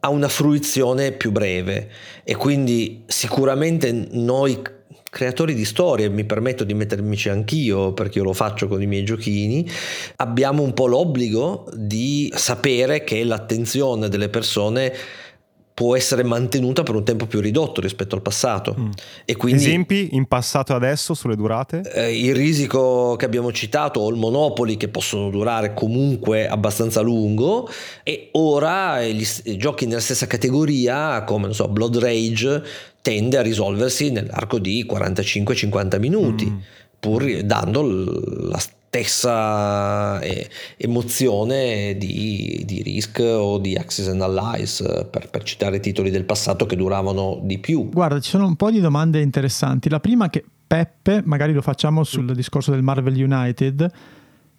ha una fruizione più breve. E quindi sicuramente noi creatori di storie, mi permetto di mettermici anch'io perché io lo faccio con i miei giochini, abbiamo un po' l'obbligo di sapere che l'attenzione delle persone può essere mantenuta per un tempo più ridotto rispetto al passato. Mm. E quindi, Esempi in passato e adesso sulle durate? Eh, il risico che abbiamo citato o il Monopoli che possono durare comunque abbastanza a lungo e ora gli, i giochi nella stessa categoria come so, Blood Rage tende a risolversi nell'arco di 45-50 minuti. Mm. pur dando la stessa eh, emozione di, di, Risk o di Axis and Allies, per, per, citare titoli del passato che duravano di più. Guarda, ci sono un po' di domande interessanti. La prima che Peppe, magari lo facciamo sul discorso del Marvel United,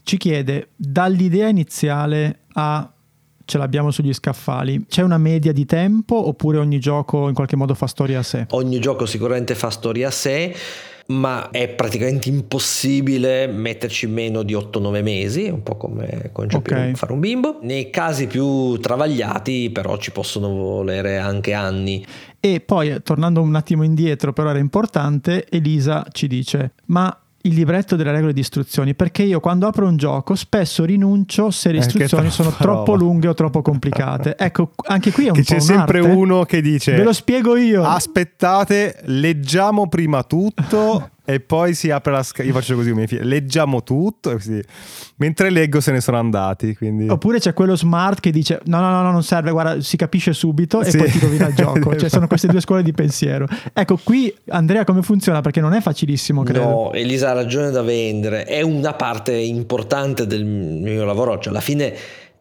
ci chiede dall'idea iniziale a ce l'abbiamo sugli scaffali. C'è una media di tempo oppure ogni gioco in qualche modo fa storia a sé? Ogni gioco sicuramente fa storia a sé ma è praticamente impossibile metterci meno di 8-9 mesi, un po' come concepire okay. fare un bimbo. Nei casi più travagliati però ci possono volere anche anni. E poi, tornando un attimo indietro, però era importante, Elisa ci dice, ma il libretto delle regole di istruzioni perché io quando apro un gioco spesso rinuncio se le eh, istruzioni sono roba. troppo lunghe o troppo complicate. ecco, anche qui è un che po' c'è sempre uno che dice Ve lo spiego io. Aspettate, leggiamo prima tutto e poi si apre la scatola. Io faccio così con i miei figli. Leggiamo tutto. Così. Mentre leggo se ne sono andati. Quindi... Oppure c'è quello smart che dice: No, no, no, no non serve, guarda, si capisce subito e sì. poi ti rovina il gioco. cioè, sono queste due scuole di pensiero. Ecco, qui Andrea, come funziona? Perché non è facilissimo, credo. No, Elisa ha ragione da vendere. È una parte importante del mio lavoro. Cioè, alla fine.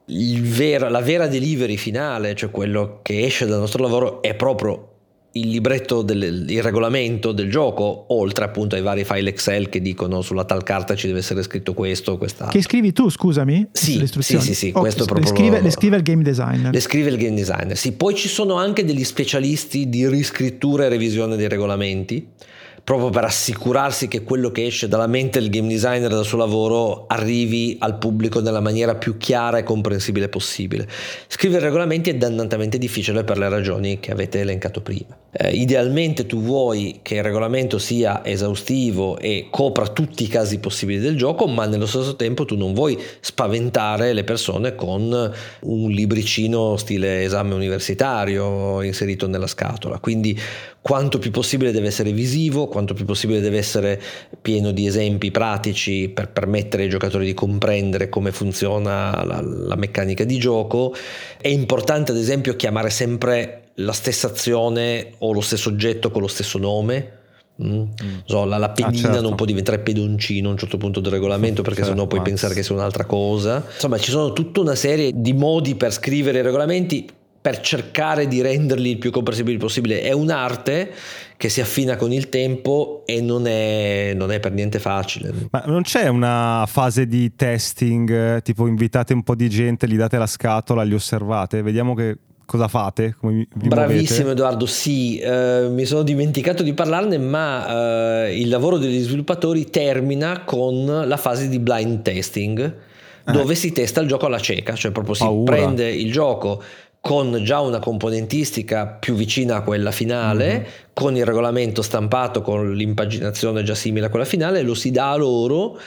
Vera, la vera delivery finale, cioè quello che esce dal nostro lavoro, è proprio il libretto, del, il regolamento del gioco, oltre appunto ai vari file Excel che dicono sulla tal carta ci deve essere scritto questo, questa... Che scrivi tu, scusami? Sì, sì, sì, sì, oh, questo proprio... Le scrive, le scrive, il game designer. Le scrive il game designer, sì. Poi ci sono anche degli specialisti di riscrittura e revisione dei regolamenti proprio per assicurarsi che quello che esce dalla mente del game designer dal suo lavoro arrivi al pubblico nella maniera più chiara e comprensibile possibile. Scrivere regolamenti è dannatamente difficile per le ragioni che avete elencato prima. Eh, idealmente tu vuoi che il regolamento sia esaustivo e copra tutti i casi possibili del gioco, ma nello stesso tempo tu non vuoi spaventare le persone con un libricino stile esame universitario inserito nella scatola. Quindi quanto più possibile deve essere visivo, quanto più possibile deve essere pieno di esempi pratici per permettere ai giocatori di comprendere come funziona la, la meccanica di gioco. È importante ad esempio chiamare sempre la stessa azione o lo stesso oggetto con lo stesso nome. Mm. Mm. So, la, la pedina ah, certo. non può diventare pedoncino a un certo punto del regolamento perché certo, sennò puoi pensare che sia un'altra cosa. Insomma, ci sono tutta una serie di modi per scrivere i regolamenti per cercare di renderli il più comprensibili possibile. È un'arte che si affina con il tempo e non è, non è, per niente facile. Ma non c'è una fase di testing, tipo invitate un po' di gente, gli date la scatola, li osservate, vediamo che cosa fate? Bravissimo muovete? Edoardo, sì, eh, mi sono dimenticato di parlarne, ma eh, il lavoro degli sviluppatori termina con la fase di blind testing. Dove eh. si testa il gioco alla cieca, cioè proprio si Paura. prende il gioco con già una componentistica più vicina a quella finale, mm-hmm. con il regolamento stampato, con l'impaginazione già simile a quella finale, lo si dà a loro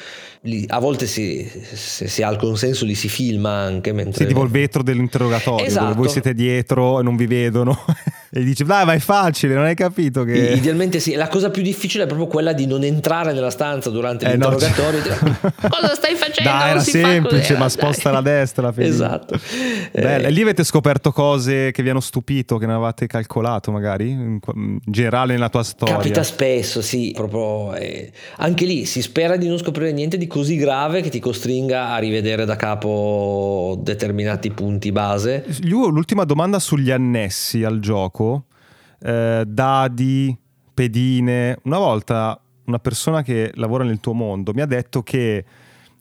a volte si, se si ha il consenso li si filma anche mentre... Sì, tipo il vetro dell'interrogatorio esatto. dove voi siete dietro e non vi vedono e dici dai ma è facile, non hai capito che... Idealmente sì, la cosa più difficile è proprio quella di non entrare nella stanza durante eh, l'interrogatorio no, cioè... cosa stai facendo? Dai, era semplice, ma sposta alla destra. Esatto. Bella. Eh... E lì avete scoperto cose che vi hanno stupito, che non avevate calcolato magari, in, generale nella tua storia? Capita spesso, sì, proprio... Eh... Anche lì si spera di non scoprire niente di così grave che ti costringa a rivedere da capo determinati punti base. L'ultima domanda sugli annessi al gioco, eh, dadi, pedine. Una volta una persona che lavora nel tuo mondo mi ha detto che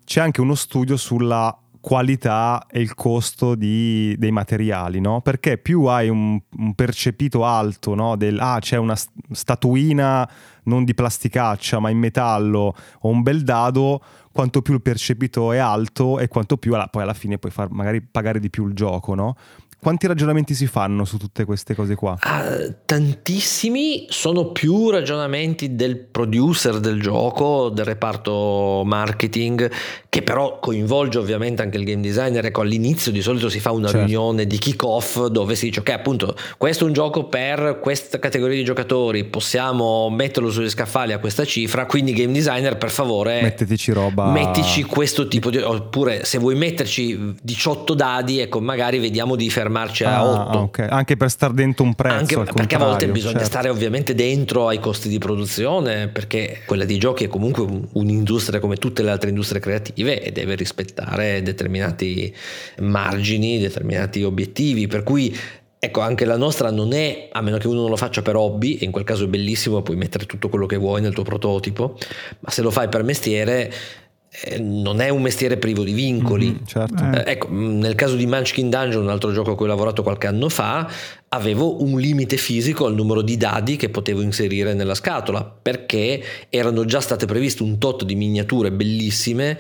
c'è anche uno studio sulla qualità e il costo di, dei materiali, no? Perché più hai un, un percepito alto, no? Del, ah, c'è una statuina non di plasticaccia ma in metallo o un bel dado, quanto più il percepito è alto e quanto più poi alla fine puoi far magari pagare di più il gioco, no? Quanti ragionamenti si fanno su tutte queste cose qua? Uh, tantissimi sono più ragionamenti del producer del gioco, del reparto marketing, che però coinvolge ovviamente anche il game designer. Ecco, all'inizio di solito si fa una certo. riunione di kick-off dove si dice ok, appunto, questo è un gioco per questa categoria di giocatori, possiamo metterlo sulle scaffali a questa cifra, quindi game designer per favore mettetici roba. Mettici questo tipo di... oppure se vuoi metterci 18 dadi, ecco, magari vediamo di fermarci a ah, 8. Okay. Anche per star dentro un prezzo. Anche perché a volte bisogna certo. stare ovviamente dentro ai costi di produzione, perché quella dei giochi è comunque un'industria come tutte le altre industrie creative e deve rispettare determinati margini, determinati obiettivi, per cui Ecco, anche la nostra non è, a meno che uno non lo faccia per hobby, e in quel caso è bellissimo, puoi mettere tutto quello che vuoi nel tuo prototipo, ma se lo fai per mestiere non è un mestiere privo di vincoli. Mm, certo. eh, ecco, mm, nel caso di Munchkin Dungeon, un altro gioco a cui ho lavorato qualche anno fa, avevo un limite fisico al numero di dadi che potevo inserire nella scatola, perché erano già state previste un tot di miniature bellissime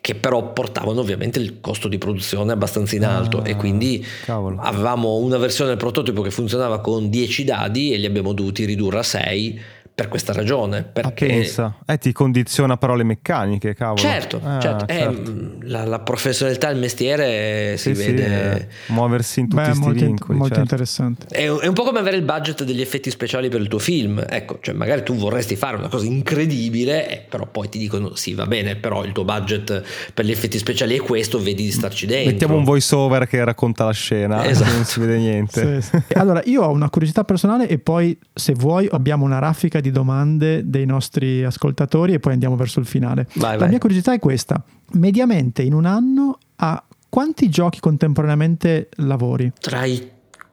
che però portavano ovviamente il costo di produzione abbastanza in alto ah, e quindi cavolo. avevamo una versione del prototipo che funzionava con 10 dadi e li abbiamo dovuti ridurre a 6 per questa ragione. Perché... pensa? Eh, ti condiziona però le meccaniche, cavolo. Certo, ah, certo. Eh, certo. Eh, la, la, professionalità, il mestiere si sì, vede... Sì, muoversi in tutti questi molto, vincoli. Molto certo. interessante. È, è, un po' come avere il budget degli effetti speciali per il tuo film. Ecco, cioè magari tu vorresti fare una cosa incredibile, eh, però poi ti dicono sì, va bene, però il tuo budget per gli effetti speciali è questo, vedi di starci dentro. Mettiamo un voice over che racconta la scena, esatto. non si vede niente. Sì, allora, io ho una curiosità personale e poi, se vuoi, abbiamo una raffica di domande dei nostri ascoltatori e poi andiamo verso il finale. Vai, La vai. mia curiosità è questa. Mediamente in un anno a quanti giochi contemporaneamente lavori? Tra i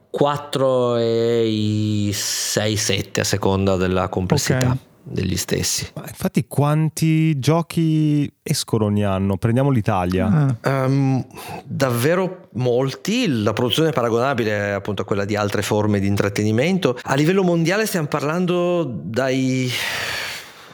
4 e i 6-7 a seconda della complessità. Okay degli stessi. Ma infatti, quanti giochi escono ogni anno? Prendiamo l'Italia. Ah. Um, davvero molti. La produzione è paragonabile appunto a quella di altre forme di intrattenimento. A livello mondiale stiamo parlando dai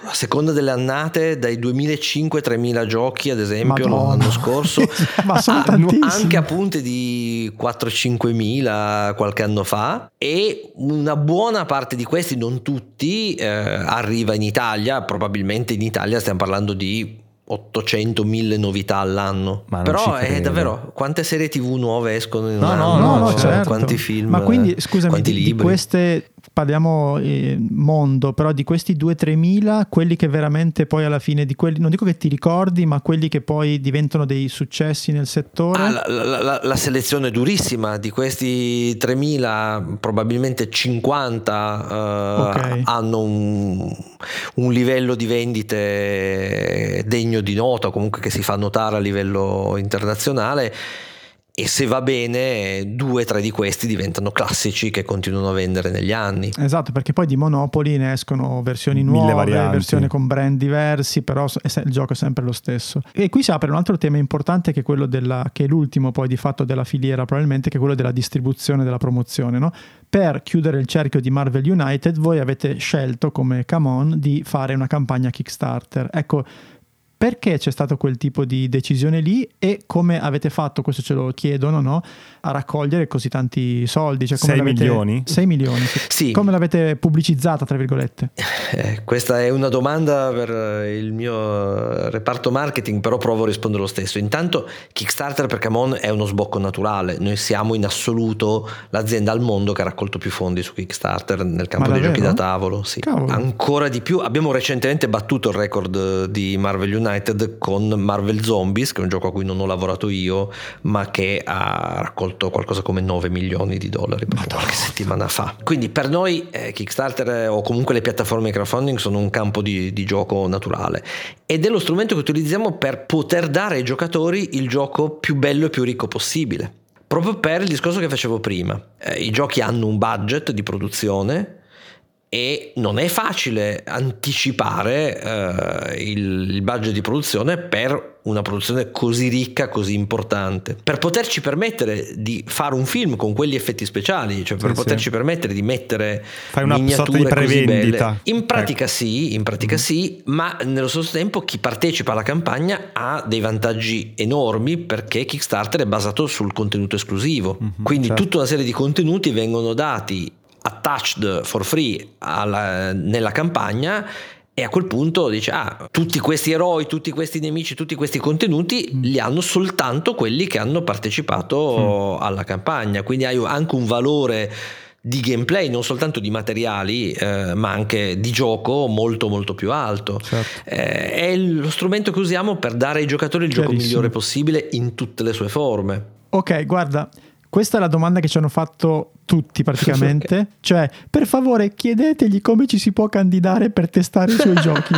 a seconda delle annate, dai 2005-3000 giochi, ad esempio, Madonna. l'anno scorso, Ma sono a, anche a punte di 4-5 mila qualche anno fa. E una buona parte di questi, non tutti, eh, arriva in Italia. Probabilmente in Italia stiamo parlando di 800.000 novità all'anno. Ma Però è davvero quante serie TV nuove escono in no, un no, anno? No, no, certo. Quanti film? Ma quindi scusami, di, di, queste parliamo eh, mondo, però di questi 2-3 mila, quelli che veramente poi alla fine di quelli, non dico che ti ricordi, ma quelli che poi diventano dei successi nel settore? Ah, la, la, la, la, selezione è durissima, di questi 3.000 probabilmente 50 uh, okay. hanno un, un, livello di vendite degno di nota, comunque che si fa notare a livello internazionale e se va bene due o tre di questi diventano classici che continuano a vendere negli anni. Esatto, perché poi di Monopoli ne escono versioni nuove, versioni con brand diversi, però il gioco è sempre lo stesso. E qui si apre un altro tema importante che è quello della, che è l'ultimo poi di fatto della filiera probabilmente, che è quello della distribuzione e della promozione. No? Per chiudere il cerchio di Marvel United voi avete scelto come Camon di fare una campagna Kickstarter. Ecco, perché c'è stato quel tipo di decisione lì e come avete fatto, questo ce lo chiedono, no? a raccogliere così tanti soldi? Cioè, 6 milioni? 6 milioni, sì. sì. Come l'avete pubblicizzata, tra virgolette? Eh, questa è una domanda per il mio reparto marketing, però provo a rispondere lo stesso. Intanto Kickstarter per Camon è uno sbocco naturale, noi siamo in assoluto l'azienda al mondo che ha raccolto più fondi su Kickstarter nel campo dei giochi da tavolo. Sì. Ancora di più, abbiamo recentemente battuto il record di Marvel United United con Marvel Zombies, che è un gioco a cui non ho lavorato io, ma che ha raccolto qualcosa come 9 milioni di dollari qualche settimana fa. Quindi per noi eh, Kickstarter eh, o comunque le piattaforme di crowdfunding sono un campo di, di gioco naturale ed è lo strumento che utilizziamo per poter dare ai giocatori il gioco più bello e più ricco possibile. Proprio per il discorso che facevo prima. Eh, I giochi hanno un budget di produzione e non è facile anticipare eh, il, il, budget di produzione per una produzione così ricca, così importante. Per poterci permettere di fare un film con quegli effetti speciali, cioè per sì, poterci sì. permettere di mettere Fai una sorta di prevendita. In pratica ecco. sì, in pratica mm. sì, ma nello stesso tempo chi partecipa alla campagna ha dei vantaggi enormi perché Kickstarter è basato sul contenuto esclusivo. Mm-hmm, Quindi certo. tutta una serie di contenuti vengono dati attached for free alla, nella campagna e a quel punto dice ah tutti questi eroi tutti questi nemici tutti questi contenuti mm. li hanno soltanto quelli che hanno partecipato mm. alla campagna quindi hai anche un valore di gameplay, non soltanto di materiali, eh, ma anche di gioco molto molto più alto. Certo. Eh, è lo strumento che usiamo per dare ai giocatori il gioco migliore possibile in tutte le sue forme. Ok, guarda, questa è la domanda che ci hanno fatto tutti praticamente. okay. Cioè, per favore, chiedetegli come ci si può candidare per testare i suoi giochi.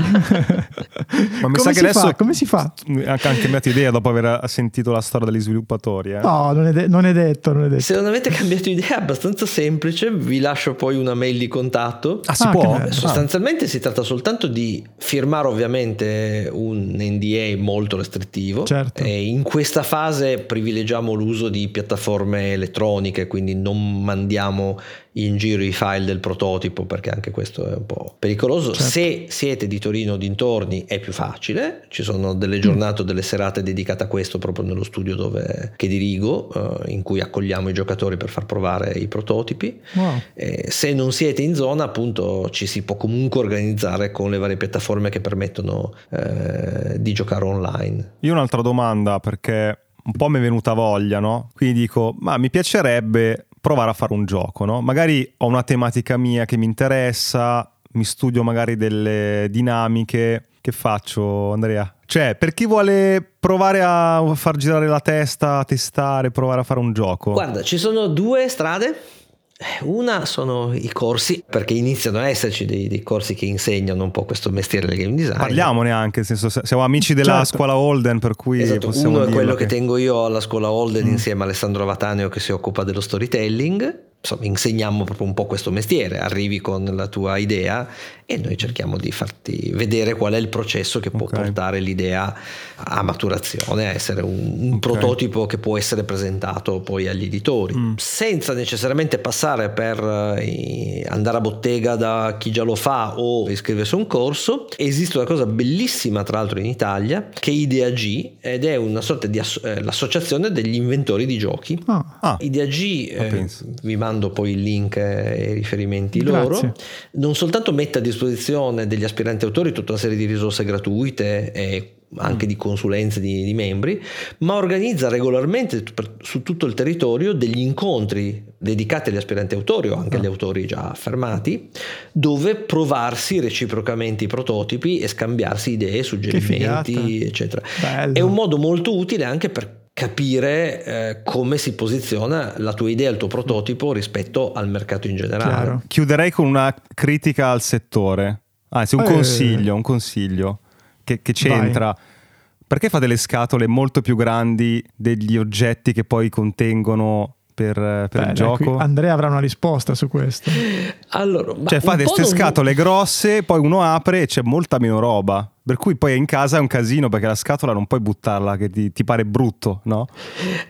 Ma mi sa che adesso. Fa? Come si fa? Ha cambiato idea dopo aver sentito la storia degli sviluppatori. Eh? No, non è, de- non è, detto, non è detto. Se non avete cambiato idea, è abbastanza semplice. Vi lascio poi una mail di contatto. Ah, si ah, può? Sostanzialmente ah. si tratta soltanto di firmare, ovviamente, un NDA molto restrittivo. Certo. E in questa fase privilegiamo l'uso di piattaforme elettroniche, quindi non mandiamo in giro i file del prototipo perché anche questo è un po' pericoloso. Certo. Se siete di Torino o dintorni è più facile, ci sono delle giornate o delle serate dedicate a questo proprio nello studio dove, che dirigo eh, in cui accogliamo i giocatori per far provare i prototipi. Wow. Eh, se non siete in zona appunto ci si può comunque organizzare con le varie piattaforme che permettono eh, di giocare online. Io un'altra domanda perché un po' mi è venuta voglia, no? Quindi dico, ma mi piacerebbe provare a fare un gioco, no? Magari ho una tematica mia che mi interessa, mi studio magari delle dinamiche. Che faccio, Andrea? Cioè, per chi vuole provare a far girare la testa, testare, provare a fare un gioco? Guarda, ci sono due strade una sono i corsi, perché iniziano a esserci dei, dei, corsi che insegnano un po' questo mestiere del game design. Parliamone anche, nel senso siamo amici della certo. scuola Holden, per cui esatto, uno è quello che... che... tengo io alla scuola Holden mm. insieme a Alessandro Vataneo che si occupa dello storytelling insomma, insegniamo proprio un po' questo mestiere, arrivi con la tua idea e noi cerchiamo di farti vedere qual è il processo che può okay. portare l'idea a maturazione, a essere un, un okay. prototipo che può essere presentato poi agli editori, mm. senza necessariamente passare per eh, andare a bottega da chi già lo fa o iscriversi a un corso. Esiste una cosa bellissima tra l'altro in Italia che è IdeaG ed è una sorta di asso- eh, l'associazione degli inventori di giochi. Ah. Ah. IdeaG eh, vi mando mando poi il link e i riferimenti Grazie. loro, non soltanto mette a disposizione degli aspiranti autori tutta una serie di risorse gratuite e anche mm. di consulenze di, di, membri, ma organizza regolarmente su tutto il territorio degli incontri dedicati agli aspiranti autori o anche agli ah. autori già affermati, dove provarsi reciprocamente i prototipi e scambiarsi idee, suggerimenti, eccetera. Bello. È un modo molto utile anche per capire eh, come si posiziona la tua idea, il tuo prototipo rispetto al mercato in generale. Chiaro. Chiuderei con una critica al settore, anzi un eh. consiglio, un consiglio che, che c'entra. Vai. Perché fate le scatole molto più grandi degli oggetti che poi contengono per, per Beh, il gioco? Andrea avrà una risposta su questo. Allora, cioè fate queste scatole non... grosse, poi uno apre e c'è molta meno roba. Per cui poi in casa è un casino perché la scatola non puoi buttarla che ti, ti pare brutto, no?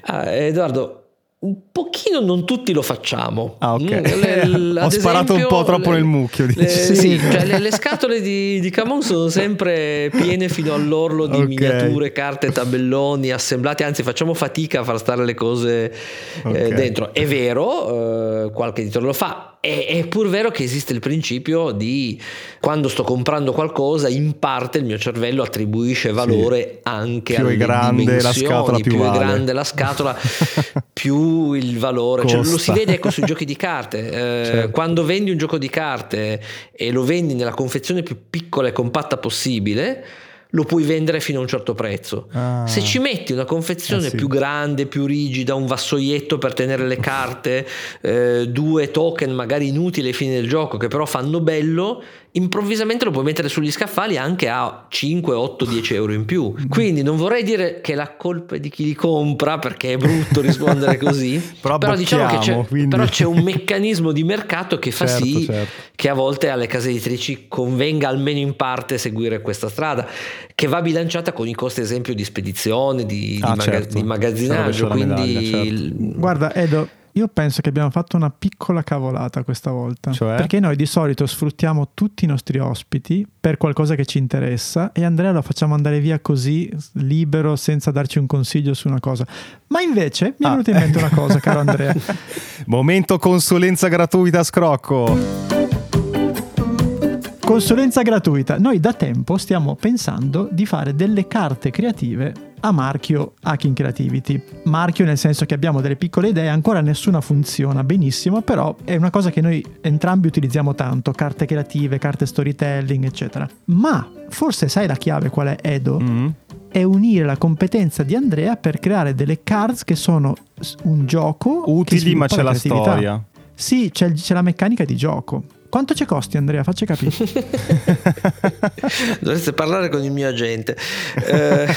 Ah, Edoardo, un pochino non tutti lo facciamo. Ah, ok. Mm, le, Ho sparato esempio, un po' troppo le, nel mucchio. Le, sì, cioè le, le, scatole di, di Camon sono sempre piene fino all'orlo di okay. miniature, carte, tabelloni assemblati. Anzi, facciamo fatica a far stare le cose eh, okay. eh, dentro. È vero, eh, qualche editore lo fa è, è pur vero che esiste il principio di quando sto comprando qualcosa, in parte il mio cervello attribuisce valore sì. anche più alle grande la scatola, più, più vale. è grande la scatola, più il valore. Cioè, lo si vede ecco, sui giochi di carte. Eh, certo. Quando vendi un gioco di carte e lo vendi nella confezione più piccola e compatta possibile, lo puoi vendere fino a un certo prezzo. Ah. Se ci metti una confezione eh sì. più grande, più rigida, un vassoietto per tenere le carte, eh, due token magari inutili ai fini del gioco che però fanno bello, improvvisamente lo puoi mettere sugli scaffali anche a 5, 8, 10 euro in più. Quindi non vorrei dire che la colpa è di chi li compra perché è brutto rispondere così, però, però diciamo che c'è, quindi... però c'è, un meccanismo di mercato che fa certo, sì certo. che a volte alle case editrici convenga almeno in parte seguire questa strada, che va bilanciata con i costi, ad esempio, di spedizione, di, ah, di, maga- certo. di magazzinaggio. Quindi, medaglia, certo. guarda, Edo io penso che abbiamo fatto una piccola cavolata questa volta. Cioè? Perché noi di solito sfruttiamo tutti i nostri ospiti per qualcosa che ci interessa e Andrea lo facciamo andare via così, libero, senza darci un consiglio su una cosa. Ma invece mi è ah. venuta in mente una cosa, caro Andrea. Momento consulenza gratuita Scrocco. Consulenza gratuita. Noi da tempo stiamo pensando di fare delle carte creative a marchio Hacking Creativity. Marchio nel senso che abbiamo delle piccole idee, ancora nessuna funziona benissimo, però è una cosa che noi entrambi utilizziamo tanto, carte creative, carte storytelling, eccetera. Ma forse sai la chiave qual è Edo? Mm-hmm. È unire la competenza di Andrea per creare delle cards che sono un gioco utili, ma c'è la, la storia. Sì, c'è, c'è la meccanica di gioco. Quanto ci costi Andrea? Facci capire. Dovreste parlare con il mio agente. Eh,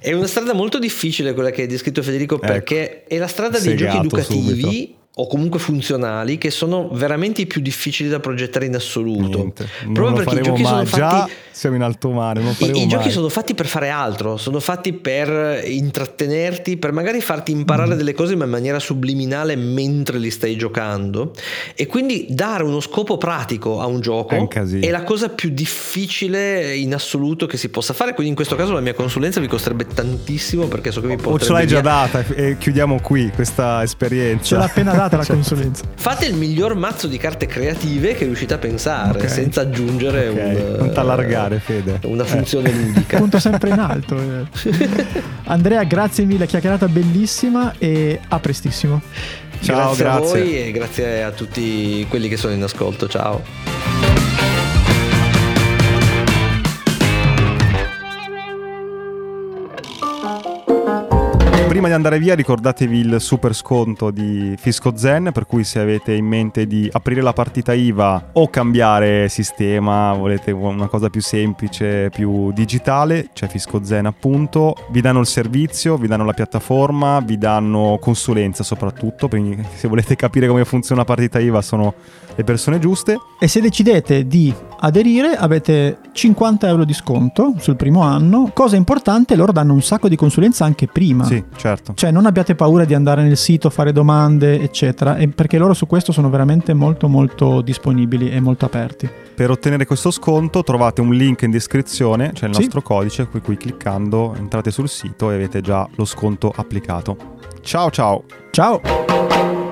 è una strada molto difficile quella che hai descritto Federico perché ecco, è la strada dei giochi educativi. Subito o comunque funzionali che sono veramente i più difficili da progettare in assoluto. Niente, Proprio perché i giochi sono fatti Già siamo in alto mare, non I, i giochi mai. sono fatti per fare altro, sono fatti per intrattenerti, per magari farti imparare mm. delle cose ma in maniera subliminale mentre li stai giocando e quindi dare uno scopo pratico a un gioco è, un è la cosa più difficile in assoluto che si possa fare, quindi in questo caso la mia consulenza vi costerebbe tantissimo perché so che mi porterebbe O ce l'hai via. già data e chiudiamo qui questa esperienza. Ce l'ha appena data la consulenza. Fate il miglior mazzo di carte creative che riuscite a pensare okay. senza aggiungere okay. un, non t'allargare Fede. una funzione eh. ludica. Punto sempre in alto. Eh. Andrea, grazie mille, chiacchierata bellissima e a prestissimo. Ciao, grazie, grazie a voi e grazie a tutti quelli che sono in ascolto. Ciao. Prima di andare via ricordatevi il super sconto di Fisco Zen per cui se avete in mente di aprire la partita IVA o cambiare sistema, volete una cosa più semplice, più digitale, c'è Fisco Zen appunto, vi danno il servizio, vi danno la piattaforma, vi danno consulenza soprattutto, quindi se volete capire come funziona la partita IVA sono le persone giuste. E se decidete di aderire avete 50 euro di sconto sul primo anno. Cosa importante, loro danno un sacco di consulenza anche prima. Sì, certo. Cioè non abbiate paura di andare nel sito, fare domande, eccetera, perché loro su questo sono veramente molto molto disponibili e molto aperti. Per ottenere questo sconto trovate un link in descrizione, c'è il Sì. nostro codice, qui, qui cliccando entrate sul sito e avete già lo sconto applicato. Ciao ciao! Ciao!